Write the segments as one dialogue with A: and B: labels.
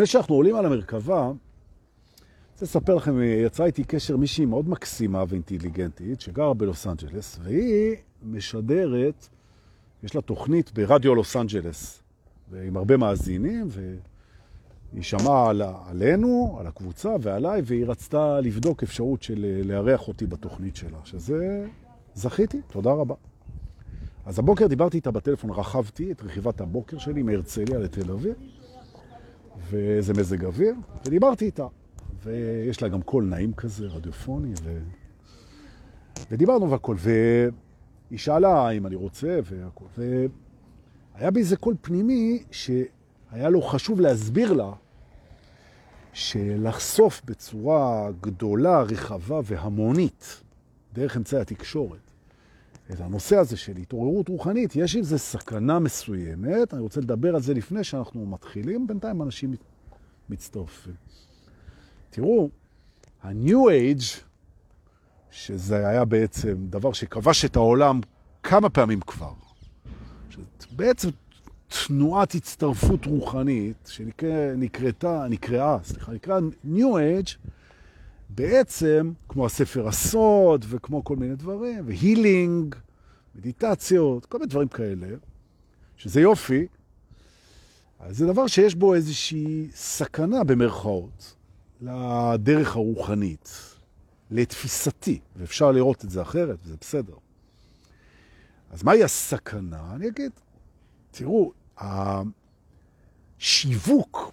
A: לפני שאנחנו עולים על המרכבה, אני רוצה לספר לכם, יצרה איתי קשר מישהי מאוד מקסימה ואינטליגנטית, שגרה בלוס אנג'לס, והיא משדרת, יש לה תוכנית ברדיו לוס אנג'לס, עם הרבה מאזינים, והיא שמעה על, עלינו, על הקבוצה ועליי, והיא רצתה לבדוק אפשרות של לארח אותי בתוכנית שלה, שזה זכיתי, תודה רבה. אז הבוקר דיברתי איתה בטלפון, רכבתי את רכיבת הבוקר שלי מהרצליה לתל אביב, וזה מזג אוויר, ודיברתי איתה. ויש לה גם קול נעים כזה, רדיופוני, ו... ודיברנו והכל, והיא שאלה אם אני רוצה והכל, והיה בי איזה קול פנימי שהיה לו חשוב להסביר לה שלחשוף בצורה גדולה, רחבה והמונית, דרך אמצעי התקשורת, את הנושא הזה של התעוררות רוחנית, יש עם זה סכנה מסוימת, אני רוצה לדבר על זה לפני שאנחנו מתחילים, בינתיים אנשים מצטרפים. תראו, ה-New Age, שזה היה בעצם דבר שכבש את העולם כמה פעמים כבר, בעצם תנועת הצטרפות רוחנית שנקראה, נקראה, סליחה, נקראה New Age, בעצם, כמו הספר הסוד וכמו כל מיני דברים, והילינג, מדיטציות, כל מיני דברים כאלה, שזה יופי, אז זה דבר שיש בו איזושהי סכנה במרכאות לדרך הרוחנית, לתפיסתי, ואפשר לראות את זה אחרת, וזה בסדר. אז מהי הסכנה? אני אגיד, תראו, השיווק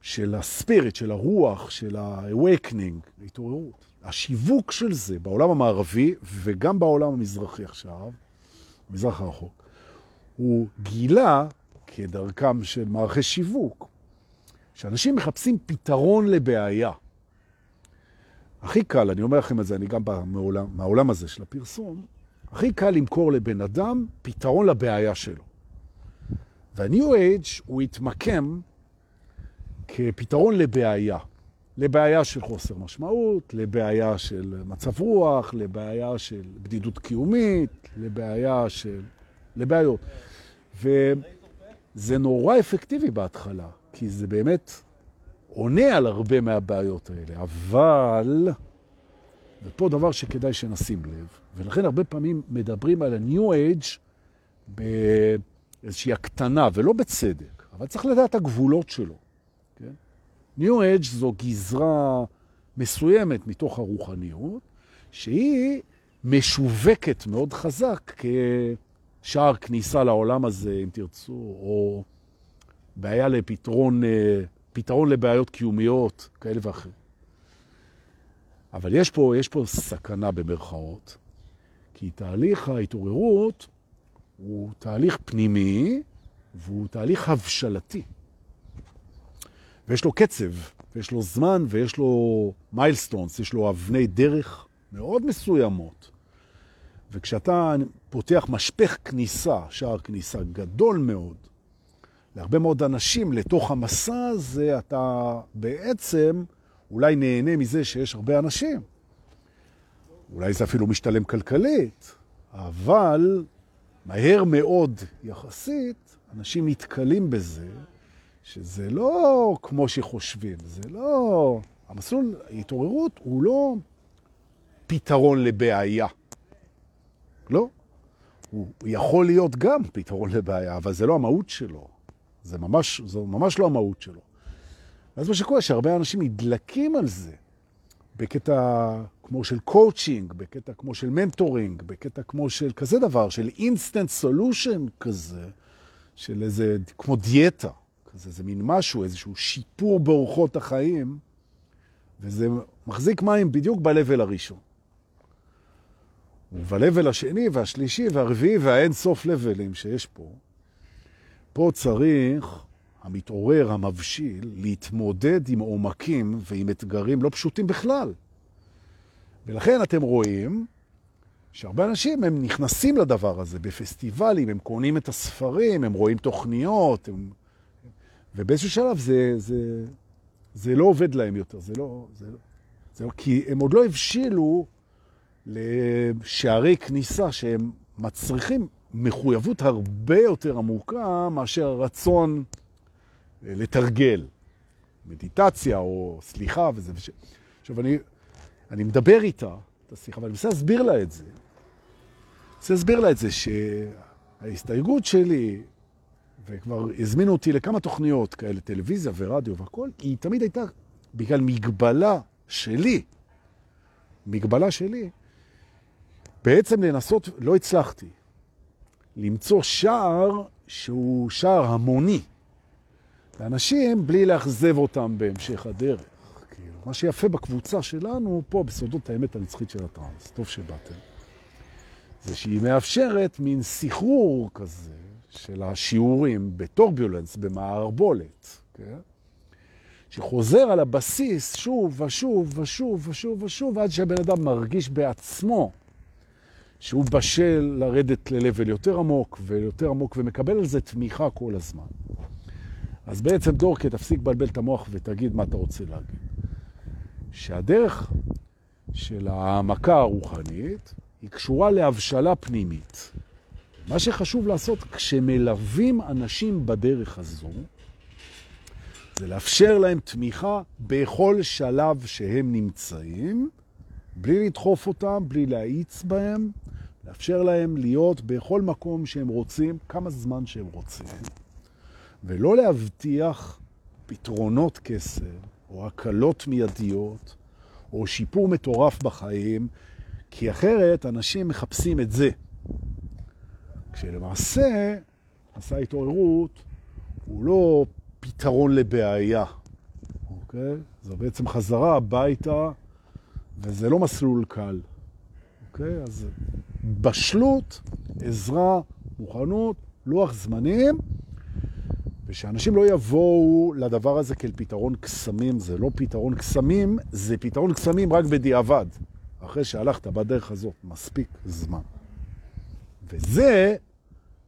A: של הספיריט, של הרוח, של ה-awakening, ההתעוררות. השיווק של זה בעולם המערבי וגם בעולם המזרחי עכשיו, המזרח הרחוק, הוא גילה, כדרכם של מערכי שיווק, שאנשים מחפשים פתרון לבעיה. הכי קל, אני אומר לכם את זה, אני גם בא מהעולם, מהעולם הזה של הפרסום, הכי קל למכור לבן אדם פתרון לבעיה שלו. וה-New Age הוא התמקם כפתרון לבעיה. לבעיה של חוסר משמעות, לבעיה של מצב רוח, לבעיה של בדידות קיומית, לבעיה של... לבעיות. וזה נורא אפקטיבי בהתחלה, כי זה באמת עונה על הרבה מהבעיות האלה, אבל, ופה דבר שכדאי שנשים לב, ולכן הרבה פעמים מדברים על ה-New Age באיזושהי הקטנה, ולא בצדק, אבל צריך לדעת הגבולות שלו. New Age זו גזרה מסוימת מתוך הרוחניות, שהיא משווקת מאוד חזק כשער כניסה לעולם הזה, אם תרצו, או בעיה לפתרון, אה, פתרון לבעיות קיומיות כאלה ואחרות. אבל יש פה, יש פה סכנה במרכאות, כי תהליך ההתעוררות הוא תהליך פנימי והוא תהליך הבשלתי. ויש לו קצב, ויש לו זמן, ויש לו מיילסטונס, יש לו אבני דרך מאוד מסוימות. וכשאתה פותח משפך כניסה, שער כניסה גדול מאוד, להרבה מאוד אנשים לתוך המסע הזה, אתה בעצם אולי נהנה מזה שיש הרבה אנשים. אולי זה אפילו משתלם כלכלית, אבל מהר מאוד יחסית, אנשים נתקלים בזה, שזה לא כמו שחושבים, זה לא... המסלול ההתעוררות הוא לא פתרון לבעיה. לא. הוא יכול להיות גם פתרון לבעיה, אבל זה לא המהות שלו. זה ממש, זו ממש לא המהות שלו. אז מה שקורה, שהרבה אנשים נדלקים על זה, בקטע כמו של קואוצ'ינג, בקטע כמו של mentoring, בקטע כמו של כזה דבר, של instant solution כזה, של איזה, כמו דיאטה. כזה, זה מין משהו, איזשהו שיפור באורחות החיים, וזה מחזיק מים בדיוק בלבל הראשון. ובלבל השני והשלישי והרביעי והאין סוף לבלים שיש פה, פה צריך המתעורר, המבשיל, להתמודד עם עומקים ועם אתגרים לא פשוטים בכלל. ולכן אתם רואים שהרבה אנשים הם נכנסים לדבר הזה בפסטיבלים, הם קונים את הספרים, הם רואים תוכניות, הם ובאיזשהו שלב זה, זה, זה לא עובד להם יותר, זה לא, זה לא, זה לא, כי הם עוד לא הבשילו לשערי כניסה שהם מצריכים מחויבות הרבה יותר עמוקה מאשר הרצון אה, לתרגל. מדיטציה או סליחה וזה וש... עכשיו, אני, אני מדבר איתה, את השיחה, ואני מנסה להסביר לה את זה. אני מנסה להסביר לה את זה שההסתייגות שלי, וכבר הזמינו אותי לכמה תוכניות כאלה, טלוויזיה ורדיו והכל, היא תמיד הייתה בגלל מגבלה שלי, מגבלה שלי, בעצם לנסות, לא הצלחתי, למצוא שער שהוא שער המוני. לאנשים בלי לאכזב אותם בהמשך הדרך. כאילו, מה שיפה בקבוצה שלנו, פה בסודות האמת הנצחית של הטרנס, טוב שבאתם, זה שהיא מאפשרת מין סחרור כזה של השיעורים בטורבולנס, במערבולת, כן? שחוזר על הבסיס שוב ושוב ושוב ושוב ושוב, עד שהבן אדם מרגיש בעצמו שהוא בשל לרדת ללבל יותר עמוק ויותר עמוק, ומקבל על זה תמיכה כל הזמן. אז בעצם דורקה, תפסיק לבלבל את המוח ותגיד מה אתה רוצה להגיד. שהדרך של העמקה הרוחנית היא קשורה להבשלה פנימית. מה שחשוב לעשות כשמלווים אנשים בדרך הזו, זה לאפשר להם תמיכה בכל שלב שהם נמצאים, בלי לדחוף אותם, בלי להאיץ בהם, לאפשר להם להיות בכל מקום שהם רוצים, כמה זמן שהם רוצים, ולא להבטיח פתרונות כסף, או הקלות מיידיות, או שיפור מטורף בחיים, כי אחרת אנשים מחפשים את זה. כשלמעשה, עשה התעוררות הוא לא פתרון לבעיה, אוקיי? זו בעצם חזרה הביתה, וזה לא מסלול קל, אוקיי? אז בשלות, עזרה, מוכנות, לוח זמנים, ושאנשים לא יבואו לדבר הזה כאל פתרון קסמים, זה לא פתרון קסמים, זה פתרון קסמים רק בדיעבד, אחרי שהלכת בדרך הזאת מספיק זמן. וזה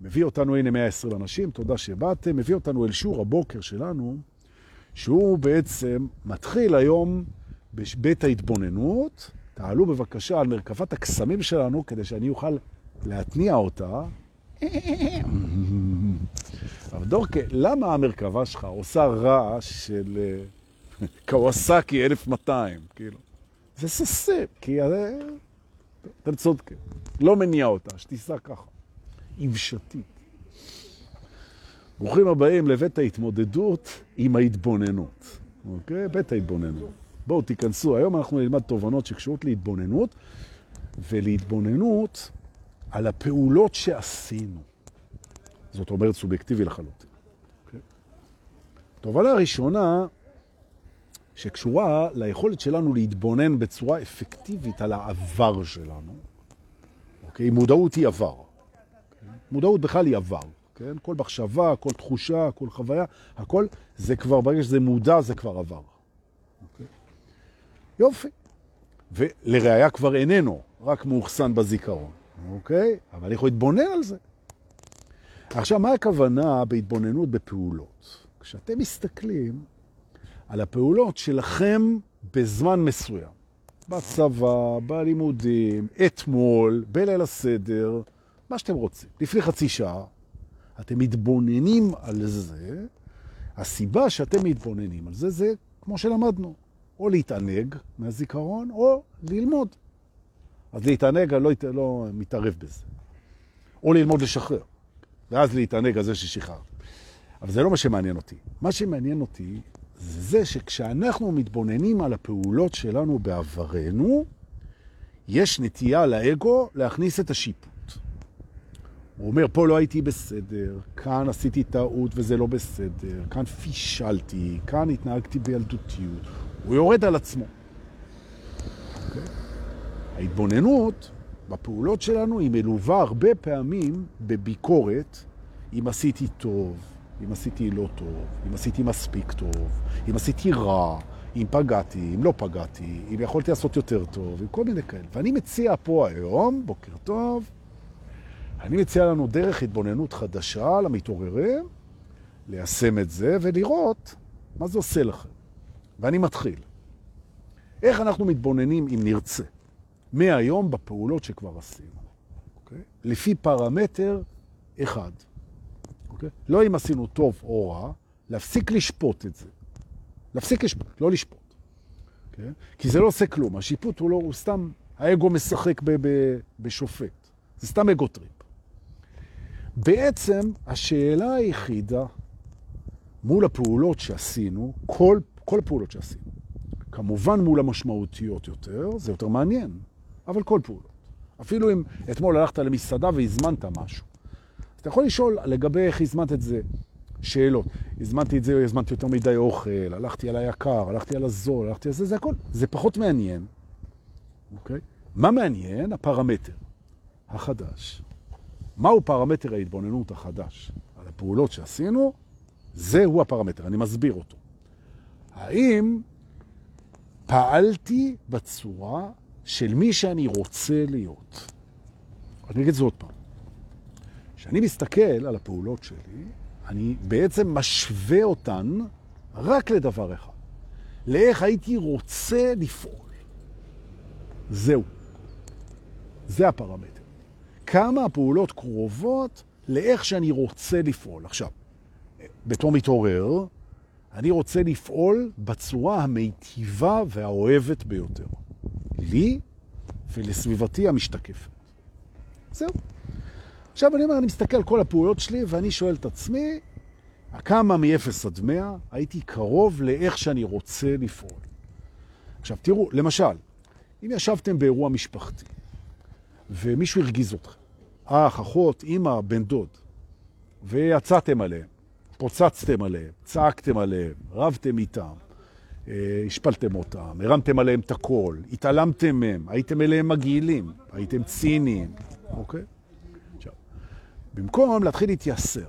A: מביא אותנו, הנה 120 אנשים, תודה שבאתם, מביא אותנו אל שור הבוקר שלנו, שהוא בעצם מתחיל היום בבית ההתבוננות, תעלו בבקשה על מרכבת הקסמים שלנו, כדי שאני אוכל להתניע אותה. אבל דורקה, למה המרכבה שלך עושה רעש של אה, קוואסקי 1200, כאילו? זה ססה, כי אתם צודקים. לא מניע אותה, שתיסע ככה. יבשתית. ברוכים הבאים לבית ההתמודדות עם ההתבוננות. אוקיי? בית ההתבוננות. בואו תיכנסו, היום אנחנו נלמד תובנות שקשורות להתבוננות, ולהתבוננות על הפעולות שעשינו. זאת אומרת סובייקטיבי לחלוטין. אוקיי? תובנה הראשונה שקשורה ליכולת שלנו להתבונן בצורה אפקטיבית על העבר שלנו. אוקיי? מודעות היא עבר. Okay. מודעות בכלל היא עבר. כן? כל מחשבה, כל תחושה, כל חוויה, הכל, זה כבר, ברגע שזה מודע, זה כבר עבר. יופי. ולראיה כבר איננו, רק מאוחסן בזיכרון, אוקיי? אבל אני יכול להתבונן על זה. עכשיו, מה הכוונה בהתבוננות בפעולות? כשאתם מסתכלים על הפעולות שלכם בזמן מסוים, בצבא, בלימודים, אתמול, בליל הסדר, מה שאתם רוצים, לפני חצי שעה, אתם מתבוננים על זה, הסיבה שאתם מתבוננים על זה, זה כמו שלמדנו, או להתענג מהזיכרון, או ללמוד. אז להתענג, אני לא, לא מתערב בזה. או ללמוד לשחרר, ואז להתענג על זה ששחרר. אבל זה לא מה שמעניין אותי. מה שמעניין אותי זה זה שכשאנחנו מתבוננים על הפעולות שלנו בעברנו, יש נטייה לאגו להכניס את השיפוט. הוא אומר, פה לא הייתי בסדר, כאן עשיתי טעות וזה לא בסדר, כאן פישלתי, כאן התנהגתי בילדותיות. הוא יורד על עצמו. Okay. אוקיי? ההתבוננות בפעולות שלנו היא מלווה הרבה פעמים בביקורת אם עשיתי טוב, אם עשיתי לא טוב, אם עשיתי מספיק טוב, אם עשיתי רע, אם פגעתי, אם לא פגעתי, אם יכולתי לעשות יותר טוב, עם כל מיני כאלה. ואני מציע פה היום, בוקר טוב, אני מציע לנו דרך התבוננות חדשה למתעוררים, ליישם את זה ולראות מה זה עושה לכם. ואני מתחיל. איך אנחנו מתבוננים אם נרצה? מהיום בפעולות שכבר עשינו. אוקיי? לפי פרמטר אחד. אוקיי? לא אם עשינו טוב או רע, להפסיק לשפוט את זה. להפסיק לשפוט, לא לשפוט. כן? כי זה לא עושה כלום. השיפוט הוא לא, הוא סתם, האגו משחק ב, ב, בשופט. זה סתם אגו טריפ. בעצם השאלה היחידה מול הפעולות שעשינו, כל, כל הפעולות שעשינו, כמובן מול המשמעותיות יותר, זה יותר מעניין, אבל כל פעולות. אפילו אם אתמול הלכת למסעדה והזמנת משהו. אז אתה יכול לשאול לגבי איך הזמנת את זה, שאלות. הזמנתי את זה, הזמנתי יותר מדי אוכל, הלכתי על היקר, הלכתי על הזול, הלכתי על זה, זה הכל. זה פחות מעניין, אוקיי? מה מעניין? הפרמטר החדש. מהו פרמטר ההתבוננות החדש על הפעולות שעשינו? זהו הפרמטר, אני מסביר אותו. האם פעלתי בצורה של מי שאני רוצה להיות? אני אגיד את זה עוד פעם. כשאני מסתכל על הפעולות שלי, אני בעצם משווה אותן רק לדבר אחד. לאיך הייתי רוצה לפעול. זהו. זה הפרמטר. כמה הפעולות קרובות לאיך שאני רוצה לפעול. עכשיו, בתור מתעורר, אני רוצה לפעול בצורה המיטיבה והאוהבת ביותר. לי ולסביבתי המשתקפת. זהו. עכשיו אני אומר, אני מסתכל על כל הפעולות שלי ואני שואל את עצמי, כמה מ-0 עד 100 הייתי קרוב לאיך שאני רוצה לפעול. עכשיו תראו, למשל, אם ישבתם באירוע משפחתי ומישהו הרגיז אתכם, אח, אחות, אמא, בן דוד, ויצאתם עליהם, פוצצתם עליהם, צעקתם עליהם, רבתם איתם, אה, השפלתם אותם, הרמתם עליהם את הכל, התעלמתם מהם, הייתם אליהם מגעילים, הייתם ציניים, אוקיי? עכשיו, במקום להתחיל להתייסר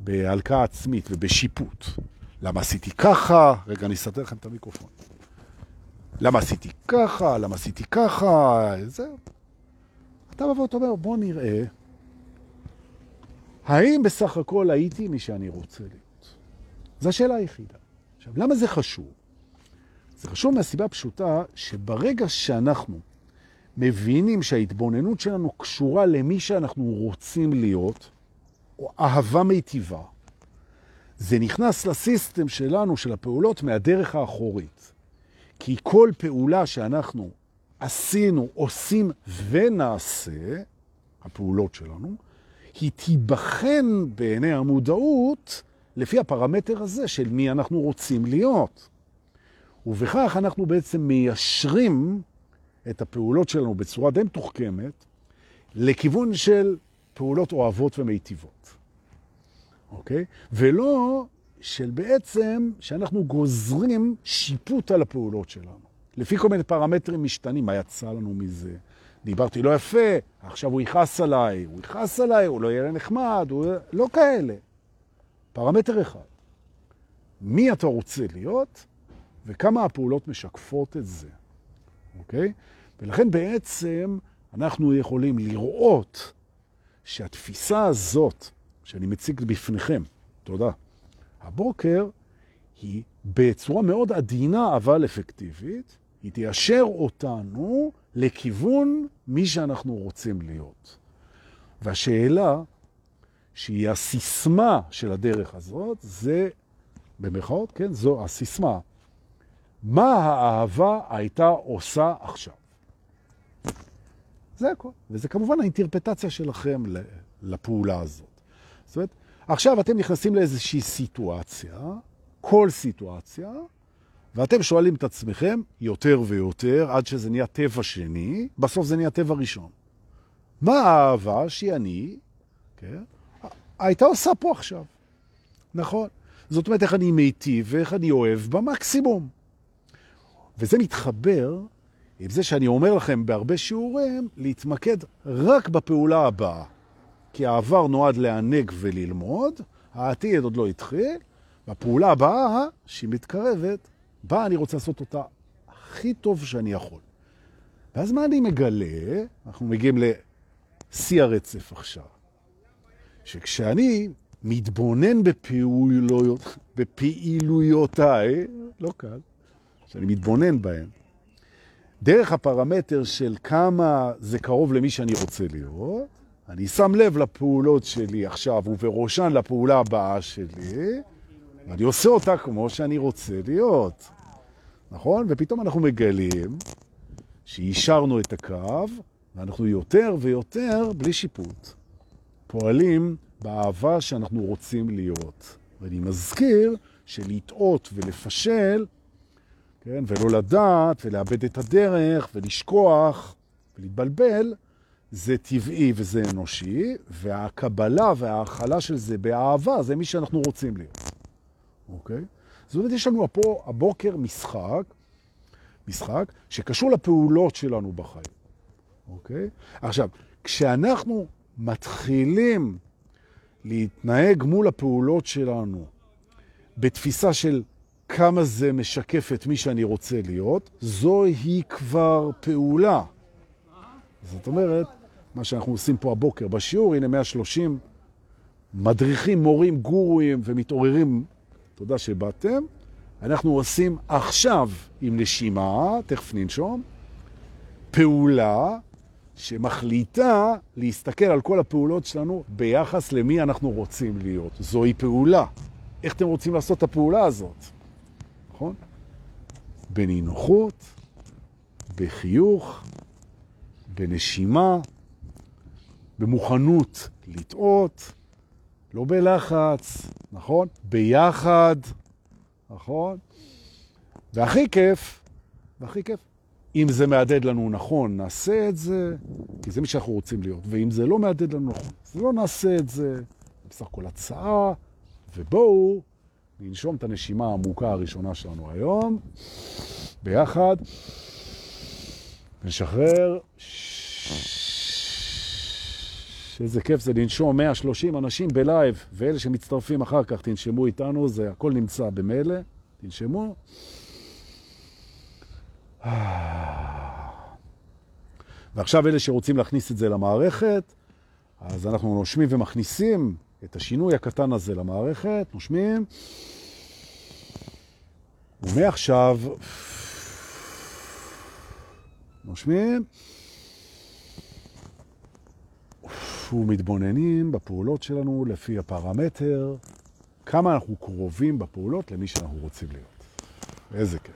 A: בהלקאה עצמית ובשיפוט, למה עשיתי ככה? רגע, אני אסתר לכם את המיקרופון. למה עשיתי ככה? למה עשיתי ככה? זהו. אתה בא ואתה אומר, בוא נראה האם בסך הכל הייתי מי שאני רוצה להיות? זו השאלה היחידה. עכשיו, למה זה חשוב? זה חשוב מהסיבה הפשוטה שברגע שאנחנו מבינים שההתבוננות שלנו קשורה למי שאנחנו רוצים להיות, או אהבה מיטיבה, זה נכנס לסיסטם שלנו, של הפעולות, מהדרך האחורית. כי כל פעולה שאנחנו עשינו, עושים ונעשה, הפעולות שלנו, היא תיבחן בעיני המודעות לפי הפרמטר הזה של מי אנחנו רוצים להיות. ובכך אנחנו בעצם מיישרים את הפעולות שלנו בצורה די מתוחכמת לכיוון של פעולות אוהבות ומיטיבות. אוקיי? ולא של בעצם שאנחנו גוזרים שיפוט על הפעולות שלנו. לפי כל מיני פרמטרים משתנים, מה יצא לנו מזה? דיברתי לא יפה, עכשיו הוא יכעס עליי, הוא יכעס עליי, הוא לא יהיה נחמד, הוא... לא כאלה. פרמטר אחד, מי אתה רוצה להיות וכמה הפעולות משקפות את זה, אוקיי? ולכן בעצם אנחנו יכולים לראות שהתפיסה הזאת שאני מציג בפניכם, תודה, הבוקר היא בצורה מאוד עדינה אבל אפקטיבית, היא תיישר אותנו לכיוון מי שאנחנו רוצים להיות. והשאלה, שהיא הסיסמה של הדרך הזאת, זה, במרכאות, כן, זו הסיסמה. מה האהבה הייתה עושה עכשיו? זה הכל. וזה כמובן האינטרפטציה שלכם לפעולה הזאת. זאת אומרת, עכשיו אתם נכנסים לאיזושהי סיטואציה, כל סיטואציה, ואתם שואלים את עצמכם יותר ויותר, עד שזה נהיה טבע שני, בסוף זה נהיה טבע ראשון. מה האהבה שהיא אני, כן, הייתה עושה פה עכשיו? נכון. זאת אומרת, איך אני מיטיב ואיך אני אוהב במקסימום. וזה מתחבר עם זה שאני אומר לכם בהרבה שיעורים, להתמקד רק בפעולה הבאה. כי העבר נועד לענג וללמוד, העתיד עוד לא התחיל, והפעולה הבאה, שהיא מתקרבת, בה אני רוצה לעשות אותה הכי טוב שאני יכול. ואז מה אני מגלה? אנחנו מגיעים לשיא הרצף עכשיו. שכשאני מתבונן בפעילויות, בפעילויותיי, לא קל, שאני מתבונן בהן, דרך הפרמטר של כמה זה קרוב למי שאני רוצה להיות, אני שם לב לפעולות שלי עכשיו, ובראשן לפעולה הבאה שלי, ואני עושה אותה כמו שאני רוצה להיות, נכון? ופתאום אנחנו מגלים שאישרנו את הקו, ואנחנו יותר ויותר, בלי שיפוט, פועלים באהבה שאנחנו רוצים להיות. ואני מזכיר שלטעות ולפשל, כן, ולא לדעת ולאבד את הדרך ולשכוח ולהתבלבל, זה טבעי וזה אנושי, והקבלה וההאכלה של זה באהבה זה מי שאנחנו רוצים להיות. אוקיי? זאת אומרת, יש לנו פה הבוקר משחק, משחק שקשור לפעולות שלנו בחיים. אוקיי? עכשיו, כשאנחנו מתחילים להתנהג מול הפעולות שלנו בתפיסה של כמה זה משקף את מי שאני רוצה להיות, זוהי כבר פעולה. זאת אומרת, מה שאנחנו עושים פה הבוקר בשיעור, הנה 130 מדריכים, מורים, גורואים ומתעוררים, תודה שבאתם. אנחנו עושים עכשיו עם נשימה, תכף ננשום, פעולה שמחליטה להסתכל על כל הפעולות שלנו ביחס למי אנחנו רוצים להיות. זוהי פעולה. איך אתם רוצים לעשות את הפעולה הזאת? נכון? בנינוחות, בחיוך, בנשימה, במוכנות לטעות, לא בלחץ, נכון? ביחד, נכון? והכי כיף, והכי כיף, אם זה מעדד לנו נכון, נעשה את זה, כי זה מי שאנחנו רוצים להיות. ואם זה לא מעדד לנו נכון, אז לא נעשה את זה. בסך הכל הצעה, ובואו ננשום את הנשימה העמוקה הראשונה שלנו היום, ביחד, נשחרר. איזה כיף זה לנשום 130 אנשים בלייב, ואלה שמצטרפים אחר כך תנשמו איתנו, זה הכל נמצא במילא, תנשמו. ועכשיו אלה שרוצים להכניס את זה למערכת, אז אנחנו נושמים ומכניסים את השינוי הקטן הזה למערכת, נושמים. ומעכשיו נושמים. ומתבוננים בפעולות שלנו לפי הפרמטר, כמה אנחנו קרובים בפעולות למי שאנחנו רוצים להיות. איזה כיף.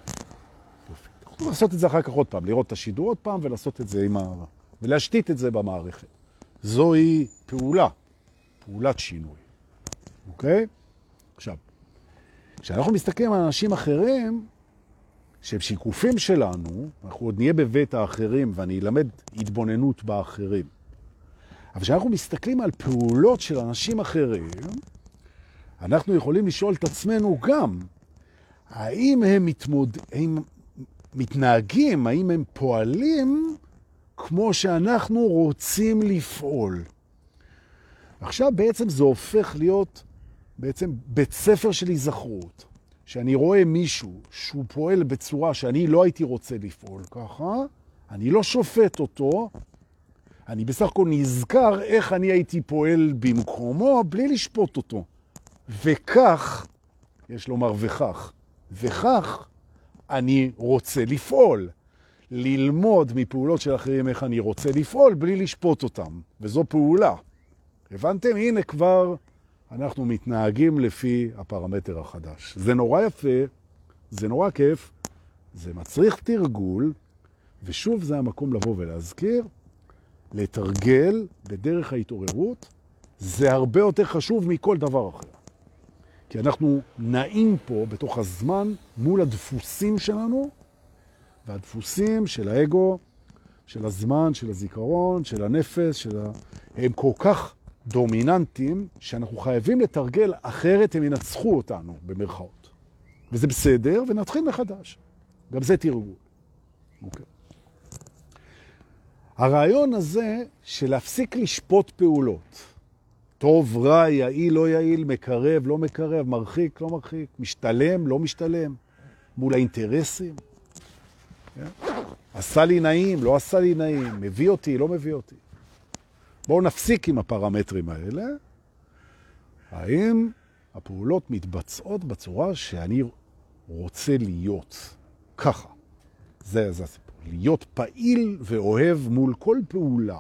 A: יופי. לעשות את זה אחר כך עוד פעם, לראות את השידור עוד פעם ולעשות את זה עם ה... ולהשתית את זה במערכת. זוהי פעולה, פעולת שינוי. אוקיי? עכשיו, כשאנחנו מסתכלים על אנשים אחרים, שהם שיקופים שלנו, אנחנו עוד נהיה בבית האחרים ואני אלמד התבוננות באחרים. אבל כשאנחנו מסתכלים על פעולות של אנשים אחרים, אנחנו יכולים לשאול את עצמנו גם, האם הם, מתמוד... הם מתנהגים, האם הם פועלים כמו שאנחנו רוצים לפעול. עכשיו בעצם זה הופך להיות בעצם בית ספר של היזכרות, שאני רואה מישהו שהוא פועל בצורה שאני לא הייתי רוצה לפעול ככה, אני לא שופט אותו, אני בסך הכל נזכר איך אני הייתי פועל במקומו בלי לשפוט אותו. וכך, יש לומר וכך, וכך אני רוצה לפעול. ללמוד מפעולות של אחרים איך אני רוצה לפעול בלי לשפוט אותם. וזו פעולה. הבנתם? הנה כבר אנחנו מתנהגים לפי הפרמטר החדש. זה נורא יפה, זה נורא כיף, זה מצריך תרגול, ושוב זה המקום לבוא ולהזכיר, לתרגל בדרך ההתעוררות, זה הרבה יותר חשוב מכל דבר אחר. כי אנחנו נעים פה בתוך הזמן מול הדפוסים שלנו, והדפוסים של האגו, של הזמן, של הזיכרון, של הנפש, של ה... הם כל כך דומיננטיים, שאנחנו חייבים לתרגל, אחרת הם ינצחו אותנו, במרכאות. וזה בסדר, ונתחיל מחדש. גם זה תרגול. אוקיי. הרעיון הזה של להפסיק לשפוט פעולות, טוב, רע, יעיל, לא יעיל, מקרב, לא מקרב, מרחיק, לא מרחיק, משתלם, לא משתלם, מול האינטרסים. כן? עשה לי נעים, לא עשה לי נעים, מביא אותי, לא מביא אותי. בואו נפסיק עם הפרמטרים האלה. האם הפעולות מתבצעות בצורה שאני רוצה להיות ככה? זה, זה הסיפור. להיות פעיל ואוהב מול כל פעולה.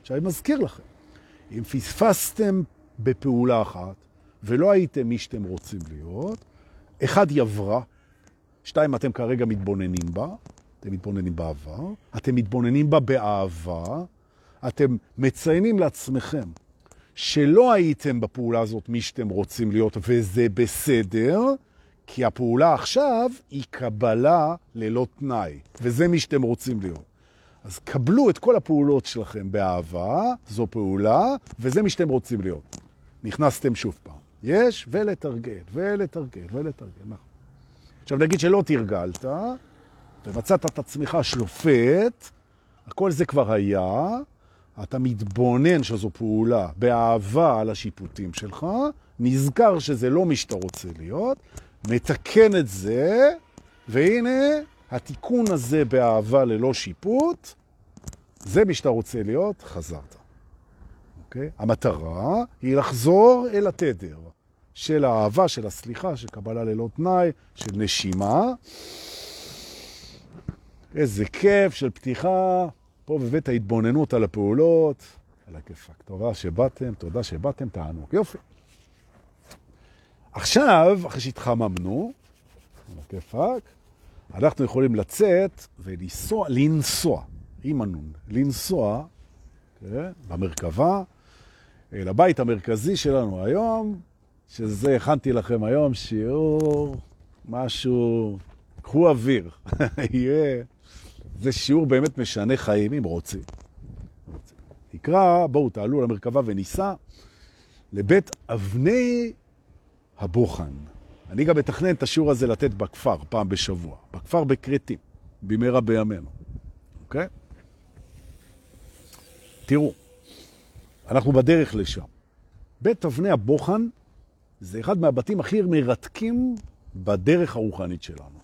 A: עכשיו, אני מזכיר לכם, אם פספסתם בפעולה אחת ולא הייתם מי שאתם רוצים להיות, אחד, היא עברה, שתיים, אתם כרגע מתבוננים בה, אתם מתבוננים בעבר, אתם מתבוננים בה באהבה, אתם מציינים לעצמכם שלא הייתם בפעולה הזאת מי שאתם רוצים להיות, וזה בסדר, כי הפעולה עכשיו היא קבלה ללא תנאי, וזה מי שאתם רוצים להיות. אז קבלו את כל הפעולות שלכם באהבה, זו פעולה, וזה מי שאתם רוצים להיות. נכנסתם שוב פעם. יש, ולתרגל, ולתרגל, ולתרגל, נכון. עכשיו נגיד שלא תרגלת, ומצאת את עצמך שלופת, הכל זה כבר היה, אתה מתבונן שזו פעולה באהבה על השיפוטים שלך, נזכר שזה לא מי שאתה רוצה להיות, מתקן את זה, והנה התיקון הזה באהבה ללא שיפוט, זה מי שאתה רוצה להיות, חזרת. אוקיי? המטרה היא לחזור אל התדר של האהבה, של הסליחה, של קבלה ללא תנאי, של נשימה. איזה כיף של פתיחה, פה בבית ההתבוננות על הפעולות, על הכיפק. תודה שבאתם, תודה שבאתם, תענוג. יופי. עכשיו, אחרי שהתחממנו, על אנחנו יכולים לצאת ולנסוע, לנסוע, עם הנון, לנסוע כן, במרכבה, אל הבית המרכזי שלנו היום, שזה הכנתי לכם היום שיעור, משהו, קחו אוויר, יהיה, זה שיעור באמת משנה חיים, אם רוצים. נקרא, בואו תעלו למרכבה וניסע לבית אבני הבוחן. אני גם מתכנן את השיעור הזה לתת בכפר פעם בשבוע, בכפר בקרטים, במהרה בימינו, אוקיי? תראו, אנחנו בדרך לשם. בית אבני הבוחן זה אחד מהבתים הכי מרתקים בדרך הרוחנית שלנו.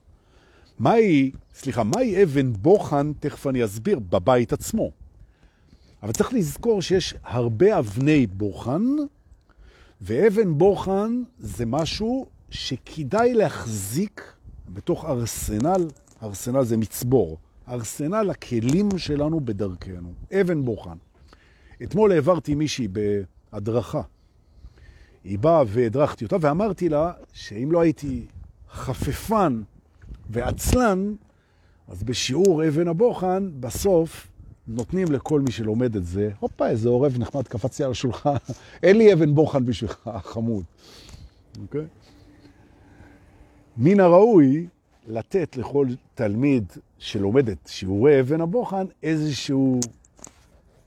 A: מהי, סליחה, מהי אבן בוחן, תכף אני אסביר, בבית עצמו. אבל צריך לזכור שיש הרבה אבני בוחן, ואבן בוחן זה משהו שכדאי להחזיק בתוך ארסנל, ארסנל זה מצבור, ארסנל הכלים שלנו בדרכנו, אבן בוחן. אתמול העברתי מישהי בהדרכה. היא באה והדרכתי אותה ואמרתי לה שאם לא הייתי חפפן ועצלן, אז בשיעור אבן הבוחן, בסוף נותנים לכל מי שלומד את זה, הופה, איזה עורב נחמד, קפצתי על השולחן, אין לי אבן בוחן בשבילך, חמוד. אוקיי? מן הראוי לתת לכל תלמיד שלומד את שיעורי אבן הבוחן איזשהו,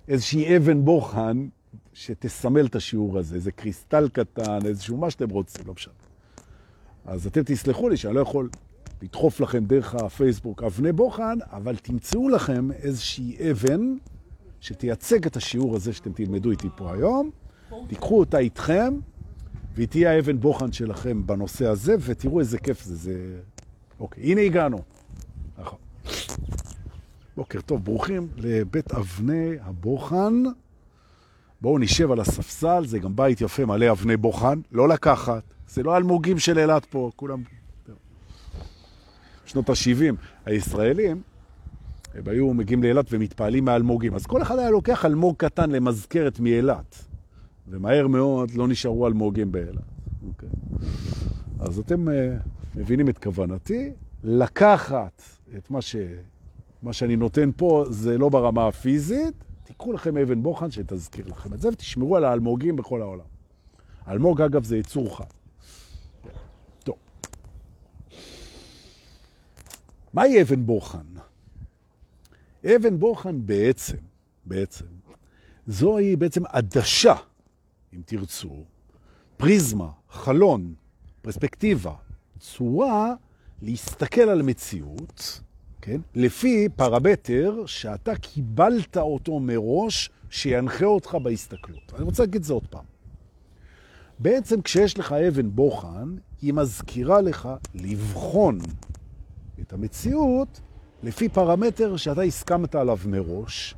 A: איזושהי אבן בוחן שתסמל את השיעור הזה, איזה קריסטל קטן, איזשהו מה שאתם רוצים, לא משנה. אז אתם תסלחו לי שאני לא יכול לדחוף לכם דרך הפייסבוק אבני בוחן, אבל תמצאו לכם איזושהי אבן שתייצג את השיעור הזה שאתם תלמדו איתי פה היום, תיקחו אותה איתכם, והיא תהיה האבן בוחן שלכם בנושא הזה, ותראו איזה כיף זה. זה... אוקיי, הנה הגענו. נכון. בוקר טוב, ברוכים לבית אבני הבוחן. בואו נשב על הספסל, זה גם בית יפה מלא אבני בוחן, לא לקחת. זה לא אלמוגים של אילת פה, כולם... שנות ה-70, הישראלים, הם היו מגיעים לאילת ומתפעלים מהאלמוגים. אז כל אחד היה לוקח אלמוג קטן למזכרת מאילת. ומהר מאוד לא נשארו אלמוגים באילת. Okay. אוקיי. אז אתם uh, מבינים את כוונתי, לקחת את מה, ש... מה שאני נותן פה, זה לא ברמה הפיזית, תיקחו לכם אבן בוחן שתזכיר לכם את זה, ותשמרו על האלמוגים בכל העולם. אלמוג, אגב, זה יצור חי. מהי אבן בוחן? אבן בוחן בעצם, בעצם, זוהי בעצם עדשה אם תרצו, פריזמה, חלון, פרספקטיבה, צורה להסתכל על מציאות, כן? לפי פרמטר שאתה קיבלת אותו מראש, שינחה אותך בהסתכלות. אני רוצה להגיד את זה עוד פעם. בעצם כשיש לך אבן בוחן, היא מזכירה לך לבחון את המציאות לפי פרמטר שאתה הסכמת עליו מראש,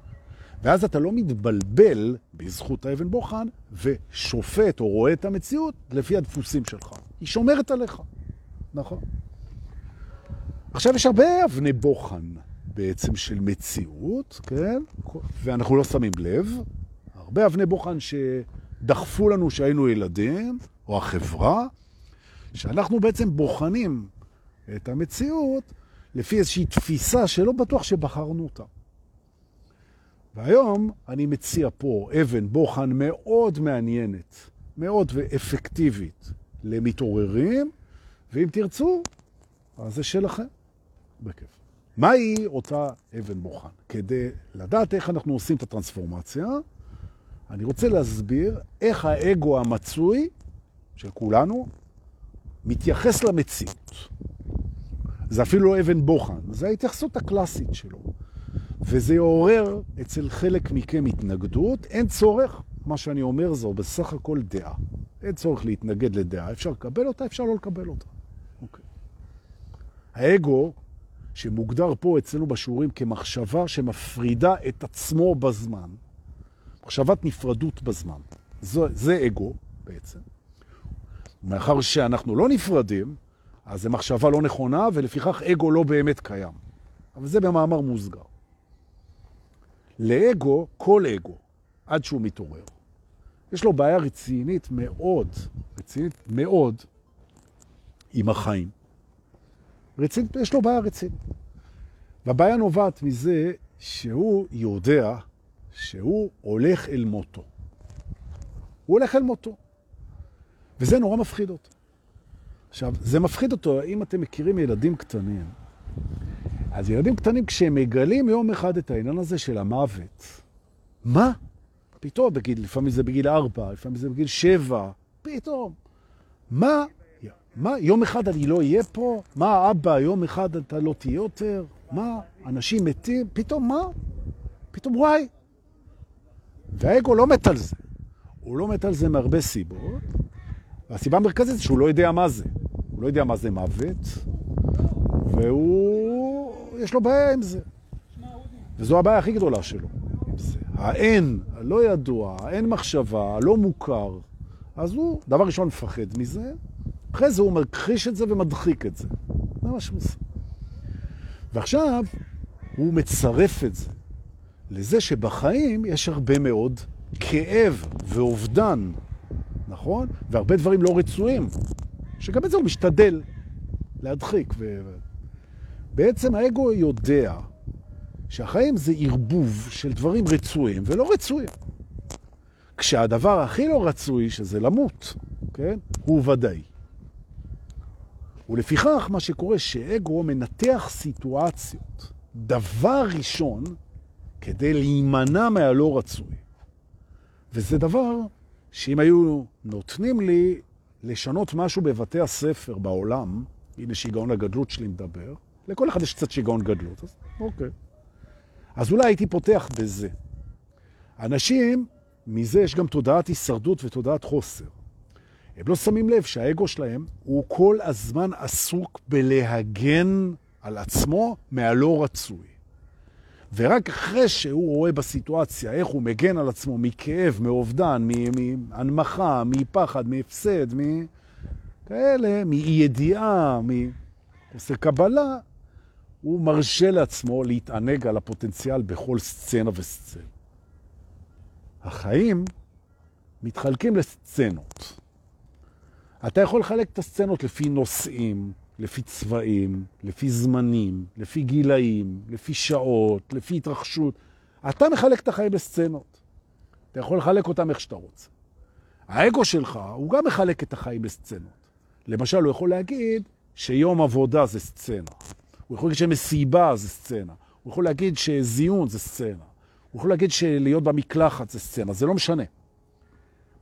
A: ואז אתה לא מתבלבל בזכות האבן בוחן ושופט או רואה את המציאות לפי הדפוסים שלך. היא שומרת עליך, נכון? עכשיו יש הרבה אבני בוחן בעצם של מציאות, כן? ואנחנו לא שמים לב. הרבה אבני בוחן דחפו לנו שהיינו ילדים, או החברה, שאנחנו בעצם בוחנים את המציאות לפי איזושהי תפיסה שלא בטוח שבחרנו אותה. והיום אני מציע פה אבן בוחן מאוד מעניינת, מאוד ואפקטיבית למתעוררים, ואם תרצו, אז זה שלכם. בכיף. מהי אותה אבן בוחן? כדי לדעת איך אנחנו עושים את הטרנספורמציה, אני רוצה להסביר איך האגו המצוי של כולנו מתייחס למציאות. זה אפילו לא אבן בוחן, זה ההתייחסות הקלאסית שלו. וזה יעורר אצל חלק מכם התנגדות. אין צורך, מה שאני אומר זו בסך הכל דעה. אין צורך להתנגד לדעה. אפשר לקבל אותה, אפשר לא לקבל אותה. אוקיי. האגו, שמוגדר פה אצלנו בשיעורים כמחשבה שמפרידה את עצמו בזמן, מחשבת נפרדות בזמן. זה, זה אגו בעצם. מאחר שאנחנו לא נפרדים, אז זו מחשבה לא נכונה, ולפיכך אגו לא באמת קיים. אבל זה במאמר מוסגר. לאגו, כל אגו, עד שהוא מתעורר, יש לו בעיה רצינית מאוד, רצינית מאוד, עם החיים. רצינית, יש לו בעיה רצינית. והבעיה נובעת מזה שהוא יודע שהוא הולך אל מותו. הוא הולך אל מותו. וזה נורא מפחיד אותו. עכשיו, זה מפחיד אותו, אם אתם מכירים ילדים קטנים, אז ילדים קטנים כשהם מגלים יום אחד את העניין הזה של המוות, מה? פתאום, בגיל, לפעמים זה בגיל ארבע, לפעמים זה בגיל שבע, פתאום. מה? מה? יום אחד אני לא אהיה פה? מה, אבא, יום אחד אתה לא תהיה יותר? מה? אנשים מתים? פתאום מה? פתאום וואי. והאגו לא מת על זה. הוא לא מת על זה מהרבה סיבות, והסיבה המרכזית זה שהוא לא יודע מה זה. הוא לא יודע מה זה מוות, והוא, יש לו בעיה עם זה. וזו הבעיה הכי גדולה שלו. האין, הלא ידוע, האין מחשבה, הלא מוכר, אז הוא, דבר ראשון, מפחד מזה, אחרי זה הוא מכחיש את זה ומדחיק את זה. זה מה שהוא עושה. ועכשיו הוא מצרף את זה לזה שבחיים יש הרבה מאוד כאב ואובדן, נכון? והרבה דברים לא רצויים, שגם את זה הוא משתדל להדחיק. ו... בעצם האגו יודע שהחיים זה ערבוב של דברים רצויים ולא רצויים. כשהדבר הכי לא רצוי, שזה למות, כן? הוא ודאי. ולפיכך מה שקורה שאגו מנתח סיטואציות. דבר ראשון, כדי להימנע מהלא רצוי. וזה דבר שאם היו נותנים לי לשנות משהו בבתי הספר בעולם, הנה שיגעון הגדלות שלי מדבר, לכל אחד יש קצת שיגעון גדלות, אז אוקיי. אז אולי הייתי פותח בזה. אנשים, מזה יש גם תודעת הישרדות ותודעת חוסר. הם לא שמים לב שהאגו שלהם הוא כל הזמן עסוק בלהגן על עצמו מהלא רצוי. ורק אחרי שהוא רואה בסיטואציה איך הוא מגן על עצמו מכאב, מאובדן, מהנמכה, מפחד, מהפסד, מכאלה, מאי-ידיעה, מעושה קבלה, הוא מרשה לעצמו להתענג על הפוטנציאל בכל סצנה וסצנה. החיים מתחלקים לסצנות. אתה יכול לחלק את הסצנות לפי נושאים, לפי צבעים, לפי זמנים, לפי גילאים, לפי שעות, לפי התרחשות. אתה מחלק את החיים לסצנות. אתה יכול לחלק אותם איך שאתה רוצה. האגו שלך, הוא גם מחלק את החיים לסצנות. למשל, הוא יכול להגיד שיום עבודה זה סצנה. הוא יכול להגיד שמסיבה זה סצנה. הוא יכול להגיד שזיון זה סצנה. הוא יכול להגיד שלהיות במקלחת זה סצנה. זה לא משנה.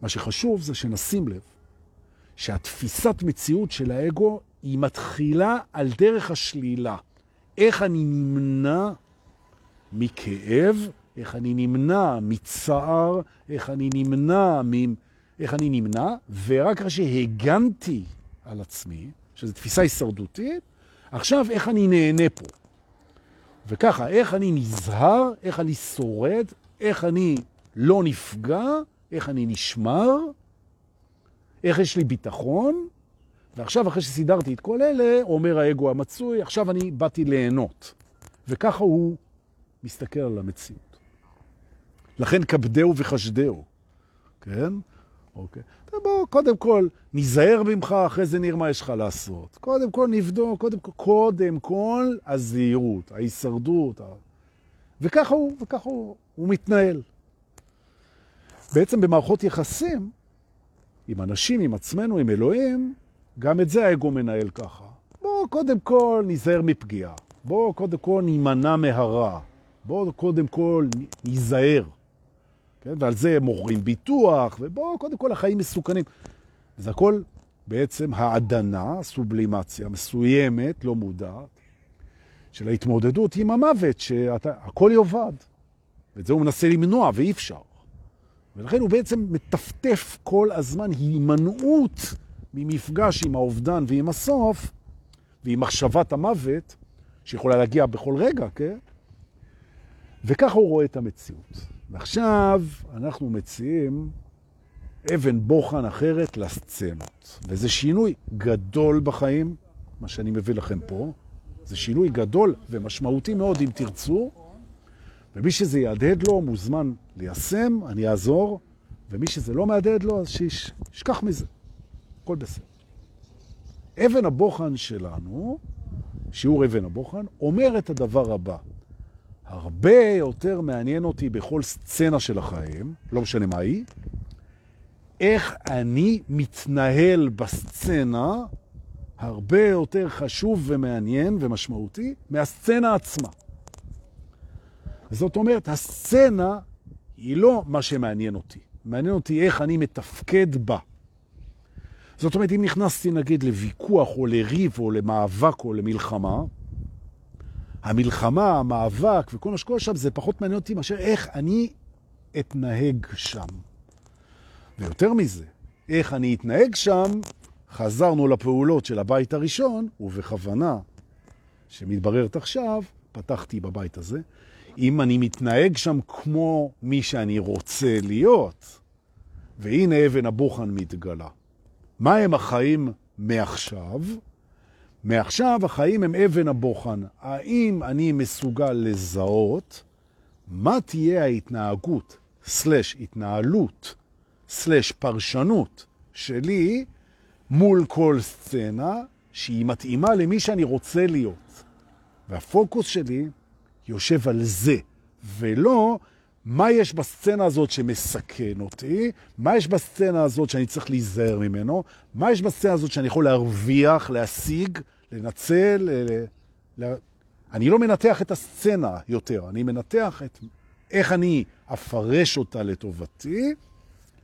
A: מה שחשוב זה שנשים לב שהתפיסת מציאות של האגו היא מתחילה על דרך השלילה. איך אני נמנע מכאב, איך אני נמנע מצער, איך אני נמנע, מ... איך אני נמנע, ורק אחרי שהגנתי על עצמי, שזו תפיסה הישרדותית, עכשיו איך אני נהנה פה. וככה, איך אני נזהר, איך אני שורד, איך אני לא נפגע, איך אני נשמר, איך יש לי ביטחון, ועכשיו, אחרי שסידרתי את כל אלה, אומר האגו המצוי, עכשיו אני באתי ליהנות. וככה הוא מסתכל על המציאות. לכן כבדהו וחשדהו, כן? אוקיי? בוא, קודם כל, ניזהר ממך, אחרי זה נראה מה יש לך לעשות. קודם כל נבדוק, קודם כל, קודם כל הזהירות, ההישרדות. וככה הוא, וככה הוא, הוא מתנהל. בעצם במערכות יחסים, עם אנשים, עם עצמנו, עם אלוהים, גם את זה האגו מנהל ככה. בוא קודם כל ניזהר מפגיעה. בוא קודם כל נימנע מהרע. בוא קודם כל ניזהר. כן? ועל זה מוכרים ביטוח, ובוא קודם כל החיים מסוכנים. זה הכל בעצם העדנה, סובלימציה מסוימת, לא מודעת, של ההתמודדות עם המוות, שהכל יובד. ואת זה הוא מנסה למנוע, ואי אפשר. ולכן הוא בעצם מטפטף כל הזמן הימנעות ממפגש עם האובדן ועם הסוף, ועם מחשבת המוות, שיכולה להגיע בכל רגע, כן? וככה הוא רואה את המציאות. ועכשיו אנחנו מציעים אבן בוחן אחרת לסצנות. וזה שינוי גדול בחיים, מה שאני מביא לכם פה. זה שינוי גדול ומשמעותי מאוד, אם תרצו. ומי שזה יעדד לו, מוזמן ליישם, אני אעזור. ומי שזה לא מעדד לו, אז שישכח מזה. הכל בסדר. אבן הבוחן שלנו, שיעור אבן הבוחן, אומר את הדבר הבא. הרבה יותר מעניין אותי בכל סצנה של החיים, לא משנה מה היא, איך אני מתנהל בסצנה, הרבה יותר חשוב ומעניין ומשמעותי מהסצנה עצמה. זאת אומרת, הסצנה היא לא מה שמעניין אותי. מעניין אותי איך אני מתפקד בה. זאת אומרת, אם נכנסתי נגיד לוויכוח או לריב או למאבק או למלחמה, המלחמה, המאבק וכל מה שקורה שם, זה פחות מעניין אותי מאשר איך אני אתנהג שם. ויותר מזה, איך אני אתנהג שם, חזרנו לפעולות של הבית הראשון, ובכוונה שמתבררת עכשיו, פתחתי בבית הזה, אם אני מתנהג שם כמו מי שאני רוצה להיות, והנה אבן הבוחן מתגלה. מה הם החיים מעכשיו? מעכשיו החיים הם אבן הבוחן. האם אני מסוגל לזהות מה תהיה ההתנהגות, סלש התנהלות, סלש פרשנות שלי מול כל סצנה שהיא מתאימה למי שאני רוצה להיות. והפוקוס שלי יושב על זה, ולא מה יש בסצנה הזאת שמסכן אותי, מה יש בסצנה הזאת שאני צריך להיזהר ממנו, מה יש בסצנה הזאת שאני יכול להרוויח, להשיג, לנצל. ל... ל... אני לא מנתח את הסצנה יותר, אני מנתח את איך אני אפרש אותה לטובתי,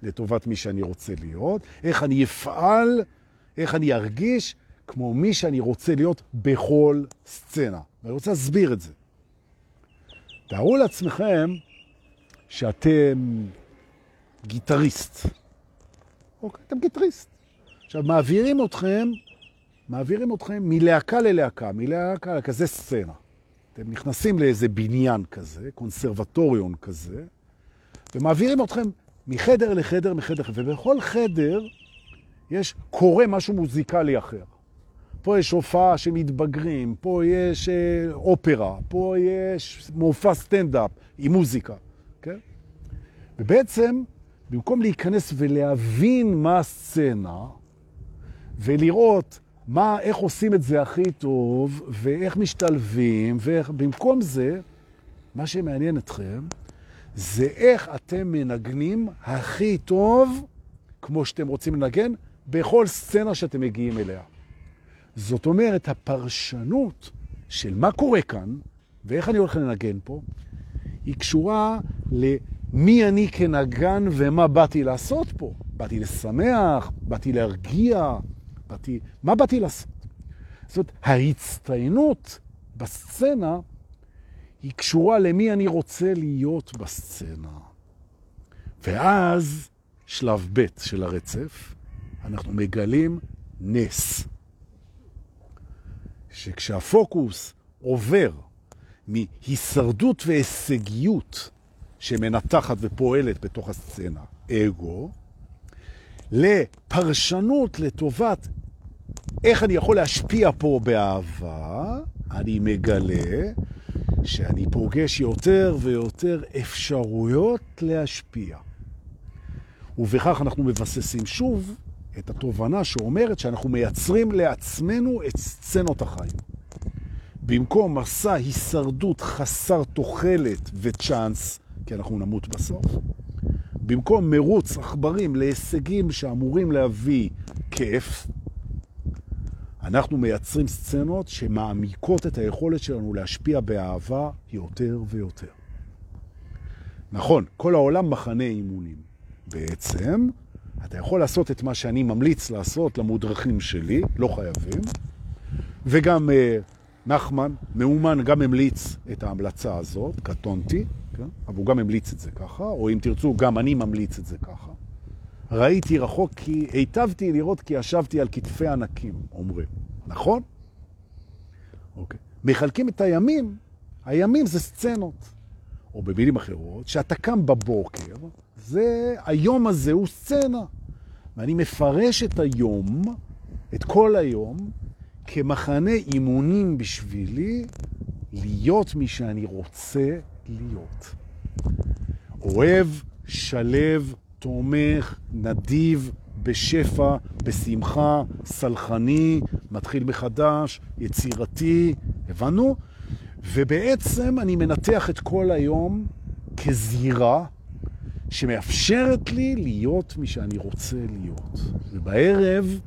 A: לטובת מי שאני רוצה להיות, איך אני אפעל, איך אני ארגיש כמו מי שאני רוצה להיות בכל סצנה. ואני רוצה להסביר את זה. תארו לעצמכם שאתם גיטריסט. אוקיי, אתם גיטריסט. עכשיו, מעבירים אתכם, מעבירים אתכם מלהקה ללהקה, מלהקה לכזה סצנה. אתם נכנסים לאיזה בניין כזה, קונסרבטוריון כזה, ומעבירים אתכם מחדר לחדר, מחדר לחדר, ובכל חדר יש, קורה משהו מוזיקלי אחר. פה יש הופעה של מתבגרים, פה יש אה, אופרה, פה יש מופע סטנדאפ עם מוזיקה, כן? ובעצם, במקום להיכנס ולהבין מה הסצנה, ולראות מה, איך עושים את זה הכי טוב, ואיך משתלבים, ואיך, במקום זה, מה שמעניין אתכם, זה איך אתם מנגנים הכי טוב, כמו שאתם רוצים לנגן, בכל סצנה שאתם מגיעים אליה. זאת אומרת, הפרשנות של מה קורה כאן, ואיך אני הולך לנגן פה, היא קשורה למי אני כנגן ומה באתי לעשות פה. באתי לשמח, באתי להרגיע, באתי... מה באתי לעשות? זאת ההצטיינות בסצנה היא קשורה למי אני רוצה להיות בסצנה. ואז, שלב ב' של הרצף, אנחנו מגלים נס. שכשהפוקוס עובר מהישרדות והישגיות שמנתחת ופועלת בתוך הסצנה, אגו, לפרשנות לטובת איך אני יכול להשפיע פה באהבה, אני מגלה שאני פוגש יותר ויותר אפשרויות להשפיע. ובכך אנחנו מבססים שוב את התובנה שאומרת שאנחנו מייצרים לעצמנו את סצנות החיים. במקום מסע הישרדות חסר תוחלת וצ'אנס, כי אנחנו נמות בסוף, במקום מרוץ עכברים להישגים שאמורים להביא כיף, אנחנו מייצרים סצנות שמעמיקות את היכולת שלנו להשפיע באהבה יותר ויותר. נכון, כל העולם מחנה אימונים. בעצם, אתה יכול לעשות את מה שאני ממליץ לעשות למודרכים שלי, לא חייבים, וגם uh, נחמן, מאומן, גם המליץ את ההמלצה הזאת, קטונתי, כן? אבל הוא גם המליץ את זה ככה, או אם תרצו, גם אני ממליץ את זה ככה. ראיתי רחוק כי היטבתי לראות כי ישבתי על כתפי ענקים, אומרים. נכון? אוקיי. מחלקים את הימים, הימים זה סצנות. או במילים אחרות, שאתה קם בבוקר, זה, היום הזה הוא סצנה. ואני מפרש את היום, את כל היום, כמחנה אימונים בשבילי להיות מי שאני רוצה להיות. אוהב, שלב, תומך, נדיב, בשפע, בשמחה, סלחני, מתחיל מחדש, יצירתי, הבנו? ובעצם אני מנתח את כל היום כזירה שמאפשרת לי להיות מי שאני רוצה להיות. ובערב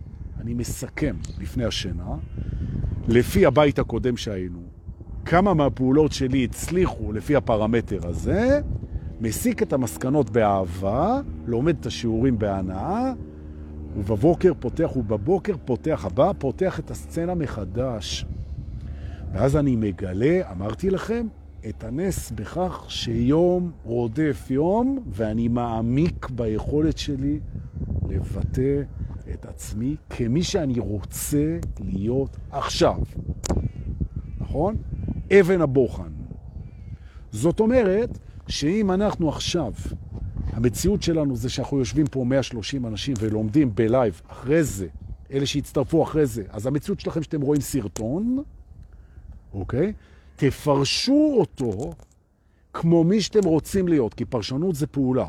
A: אני מסכם לפני השינה, לפי הבית הקודם שהיינו, כמה מהפעולות שלי הצליחו לפי הפרמטר הזה, מסיק את המסקנות באהבה, לומד את השיעורים בהנאה, ובבוקר פותח, ובבוקר פותח הבא, פותח את הסצנה מחדש. ואז אני מגלה, אמרתי לכם, את הנס בכך שיום רודף יום, ואני מעמיק ביכולת שלי לבטא את עצמי כמי שאני רוצה להיות עכשיו. נכון? אבן הבוחן. זאת אומרת שאם אנחנו עכשיו, המציאות שלנו זה שאנחנו יושבים פה 130 אנשים ולומדים בלייב אחרי זה, אלה שהצטרפו אחרי זה, אז המציאות שלכם שאתם רואים סרטון, אוקיי? תפרשו אותו כמו מי שאתם רוצים להיות, כי פרשנות זה פעולה.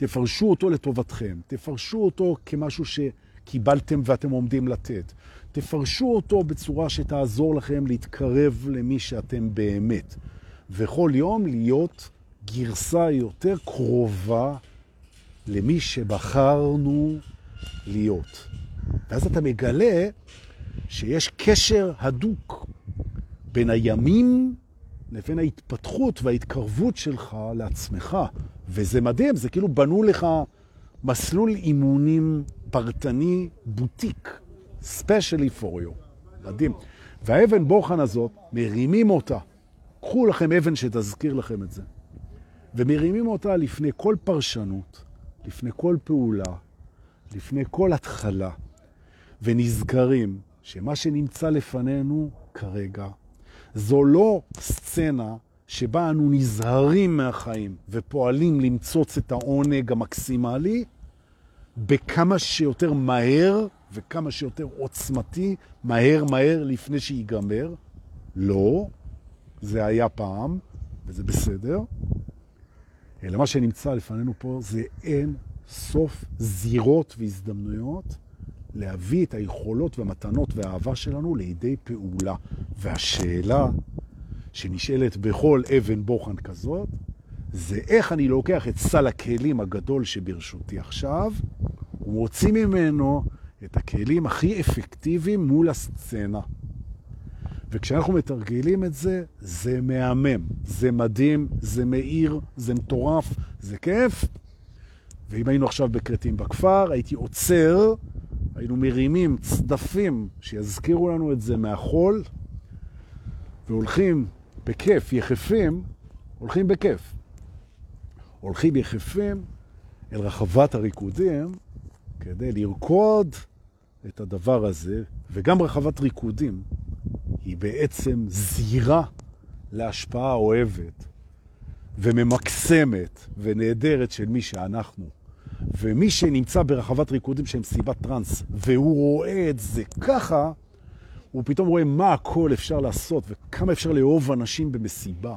A: תפרשו אותו לטובתכם, תפרשו אותו כמשהו שקיבלתם ואתם עומדים לתת. תפרשו אותו בצורה שתעזור לכם להתקרב למי שאתם באמת. וכל יום להיות גרסה יותר קרובה למי שבחרנו להיות. ואז אתה מגלה שיש קשר הדוק בין הימים לבין ההתפתחות וההתקרבות שלך לעצמך. וזה מדהים, זה כאילו בנו לך מסלול אימונים פרטני בוטיק, specially for you. מדהים. והאבן בוחן הזאת, מרימים אותה. קחו לכם אבן שתזכיר לכם את זה. ומרימים אותה לפני כל פרשנות, לפני כל פעולה, לפני כל התחלה, ונזכרים שמה שנמצא לפנינו כרגע זו לא סצנה שבה אנו נזהרים מהחיים ופועלים למצוץ את העונג המקסימלי בכמה שיותר מהר וכמה שיותר עוצמתי, מהר מהר לפני שיגמר. לא, זה היה פעם, וזה בסדר. אלא מה שנמצא לפנינו פה זה אין סוף זירות והזדמנויות להביא את היכולות והמתנות והאהבה שלנו לידי פעולה. והשאלה שנשאלת בכל אבן בוחן כזאת, זה איך אני לוקח את סל הכלים הגדול שברשותי עכשיו, ומוציא ממנו את הכלים הכי אפקטיביים מול הסצנה. וכשאנחנו מתרגלים את זה, זה מהמם, זה מדהים, זה מאיר, זה מטורף, זה כיף. ואם היינו עכשיו בקרטים בכפר, הייתי עוצר היינו מרימים צדפים שיזכירו לנו את זה מהחול, והולכים בכיף, יחפים, הולכים בכיף. הולכים יחפים אל רחבת הריקודים כדי לרקוד את הדבר הזה, וגם רחבת ריקודים היא בעצם זירה להשפעה אוהבת וממקסמת ונהדרת של מי שאנחנו. ומי שנמצא ברחבת ריקודים של מסיבת טרנס, והוא רואה את זה ככה, הוא פתאום רואה מה הכל אפשר לעשות וכמה אפשר לאהוב אנשים במסיבה.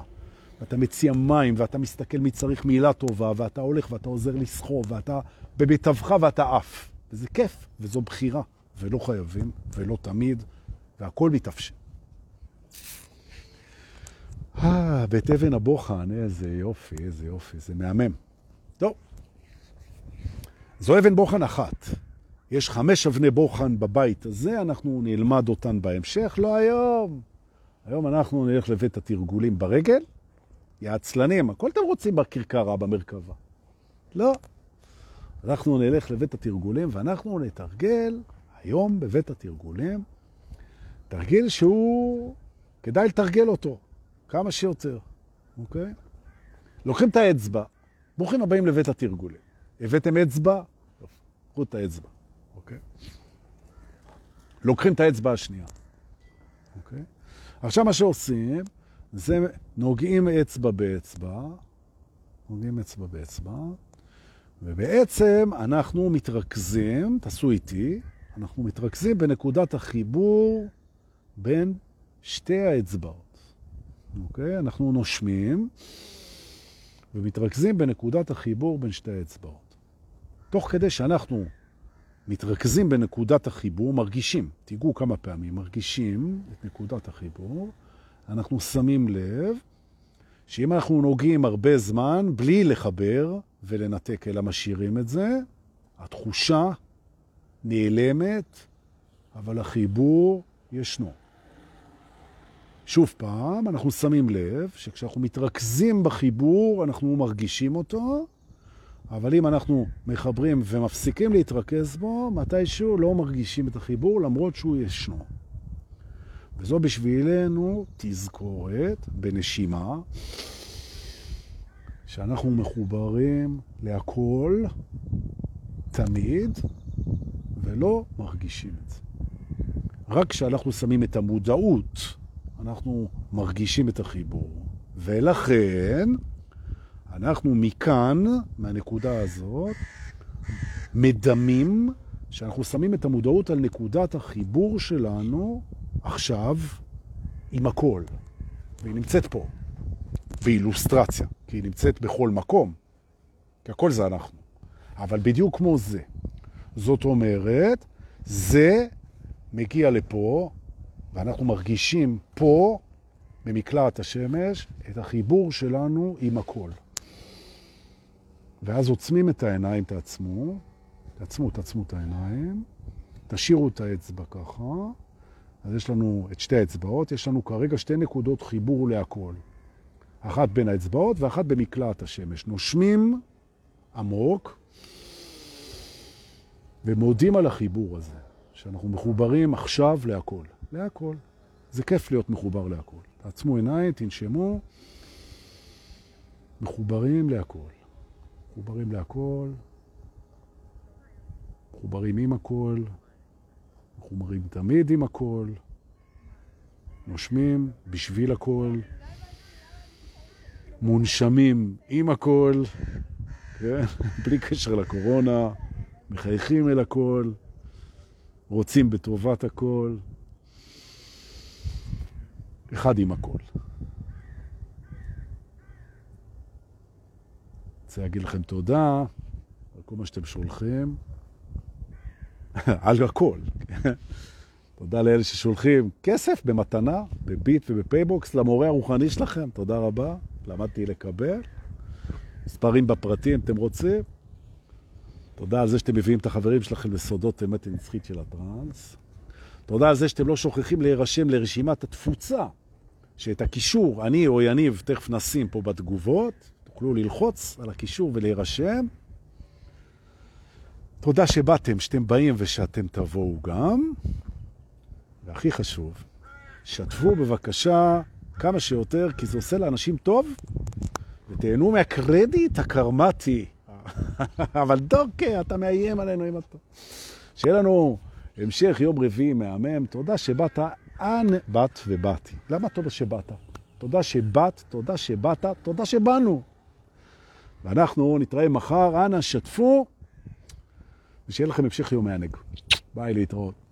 A: ואתה מציע מים, ואתה מסתכל מי צריך מילה טובה, ואתה הולך ואתה עוזר לסחוב, ואתה במיטבך ואתה עף. וזה כיף, וזו בחירה, ולא חייבים, ולא תמיד, והכל מתאפשר. אה, בית אבן הבוחן, איזה יופי, איזה יופי, זה מהמם. טוב, זו אבן בוחן אחת. יש חמש אבני בוחן בבית הזה, אנחנו נלמד אותן בהמשך, לא היום. היום אנחנו נלך לבית התרגולים ברגל, יעצלנים, הכל אתם רוצים בכרכרה, במרכבה. לא. אנחנו נלך לבית התרגולים ואנחנו נתרגל היום בבית התרגולים, תרגיל שהוא, כדאי לתרגל אותו כמה שיותר, אוקיי? לוקחים את האצבע, ברוכים הבאים לבית התרגולים. הבאתם אצבע? קחו את האצבע, אוקיי? לוקחים את האצבע השנייה, אוקיי? עכשיו מה שעושים, זה נוגעים אצבע באצבע, נוגעים אצבע באצבע, ובעצם אנחנו מתרכזים, תעשו איתי, אנחנו מתרכזים בנקודת החיבור בין שתי האצבעות. אוקיי? אנחנו נושמים ומתרכזים בנקודת החיבור בין שתי האצבעות. תוך כדי שאנחנו מתרכזים בנקודת החיבור, מרגישים, תיגעו כמה פעמים, מרגישים את נקודת החיבור, אנחנו שמים לב שאם אנחנו נוגעים הרבה זמן בלי לחבר ולנתק, אלא משאירים את זה, התחושה נעלמת, אבל החיבור ישנו. שוב פעם, אנחנו שמים לב שכשאנחנו מתרכזים בחיבור, אנחנו מרגישים אותו, אבל אם אנחנו מחברים ומפסיקים להתרכז בו, מתישהו לא מרגישים את החיבור, למרות שהוא ישנו. וזו בשבילנו תזכורת בנשימה, שאנחנו מחוברים להכל תמיד, ולא מרגישים את זה. רק כשאנחנו שמים את המודעות, אנחנו מרגישים את החיבור. ולכן, אנחנו מכאן, מהנקודה הזאת, מדמים שאנחנו שמים את המודעות על נקודת החיבור שלנו עכשיו עם הכל. והיא נמצאת פה, באילוסטרציה, כי היא נמצאת בכל מקום, כי הכל זה אנחנו. אבל בדיוק כמו זה. זאת אומרת, זה מגיע לפה, ואנחנו מרגישים פה, במקלעת השמש, את החיבור שלנו עם הכל. ואז עוצמים את העיניים, תעצמו, תעצמו, תעצמו את העיניים, תשאירו את האצבע ככה, אז יש לנו את שתי האצבעות, יש לנו כרגע שתי נקודות חיבור להכל. אחת בין האצבעות ואחת במקלעת השמש. נושמים עמוק ומודים על החיבור הזה, שאנחנו מחוברים עכשיו להכל. להכל. זה כיף להיות מחובר להכל. תעצמו עיניים, תנשמו, מחוברים להכל. מחוברים להכל, מחוברים עם הכל, מחוברים תמיד עם הכל, נושמים בשביל הכל, מונשמים עם הכל, כן? בלי קשר לקורונה, מחייכים אל הכל, רוצים בטובת הכל, אחד עם הכל. רוצה להגיד לכם תודה על כל מה שאתם שולחים. על הכל. תודה לאלה ששולחים כסף במתנה, בביט ובפייבוקס, למורה הרוחני שלכם, תודה רבה, למדתי לקבל. מספרים בפרטים, אתם רוצים. תודה על זה שאתם מביאים את החברים שלכם לסודות אמת הנצחית של הטרנס. תודה על זה שאתם לא שוכחים להירשם לרשימת התפוצה, שאת הקישור, אני או יניב, תכף נשים פה בתגובות, תוכלו ללחוץ על הקישור ולהירשם. תודה שבאתם, שאתם באים ושאתם תבואו גם. והכי חשוב, שתפו בבקשה כמה שיותר, כי זה עושה לאנשים טוב, ותהנו מהקרדיט הקרמטי. אבל דוקא, אתה מאיים עלינו עם הטוב. שיהיה לנו המשך יום רביעי מהמם. תודה שבאת, אנ באת ובאתי. למה תודה שבאת? תודה שבאת, תודה שבאת, תודה שבאנו. ואנחנו נתראה מחר, אנא שתפו. ושיהיה לכם המשך יום מענג. ביי, להתראות.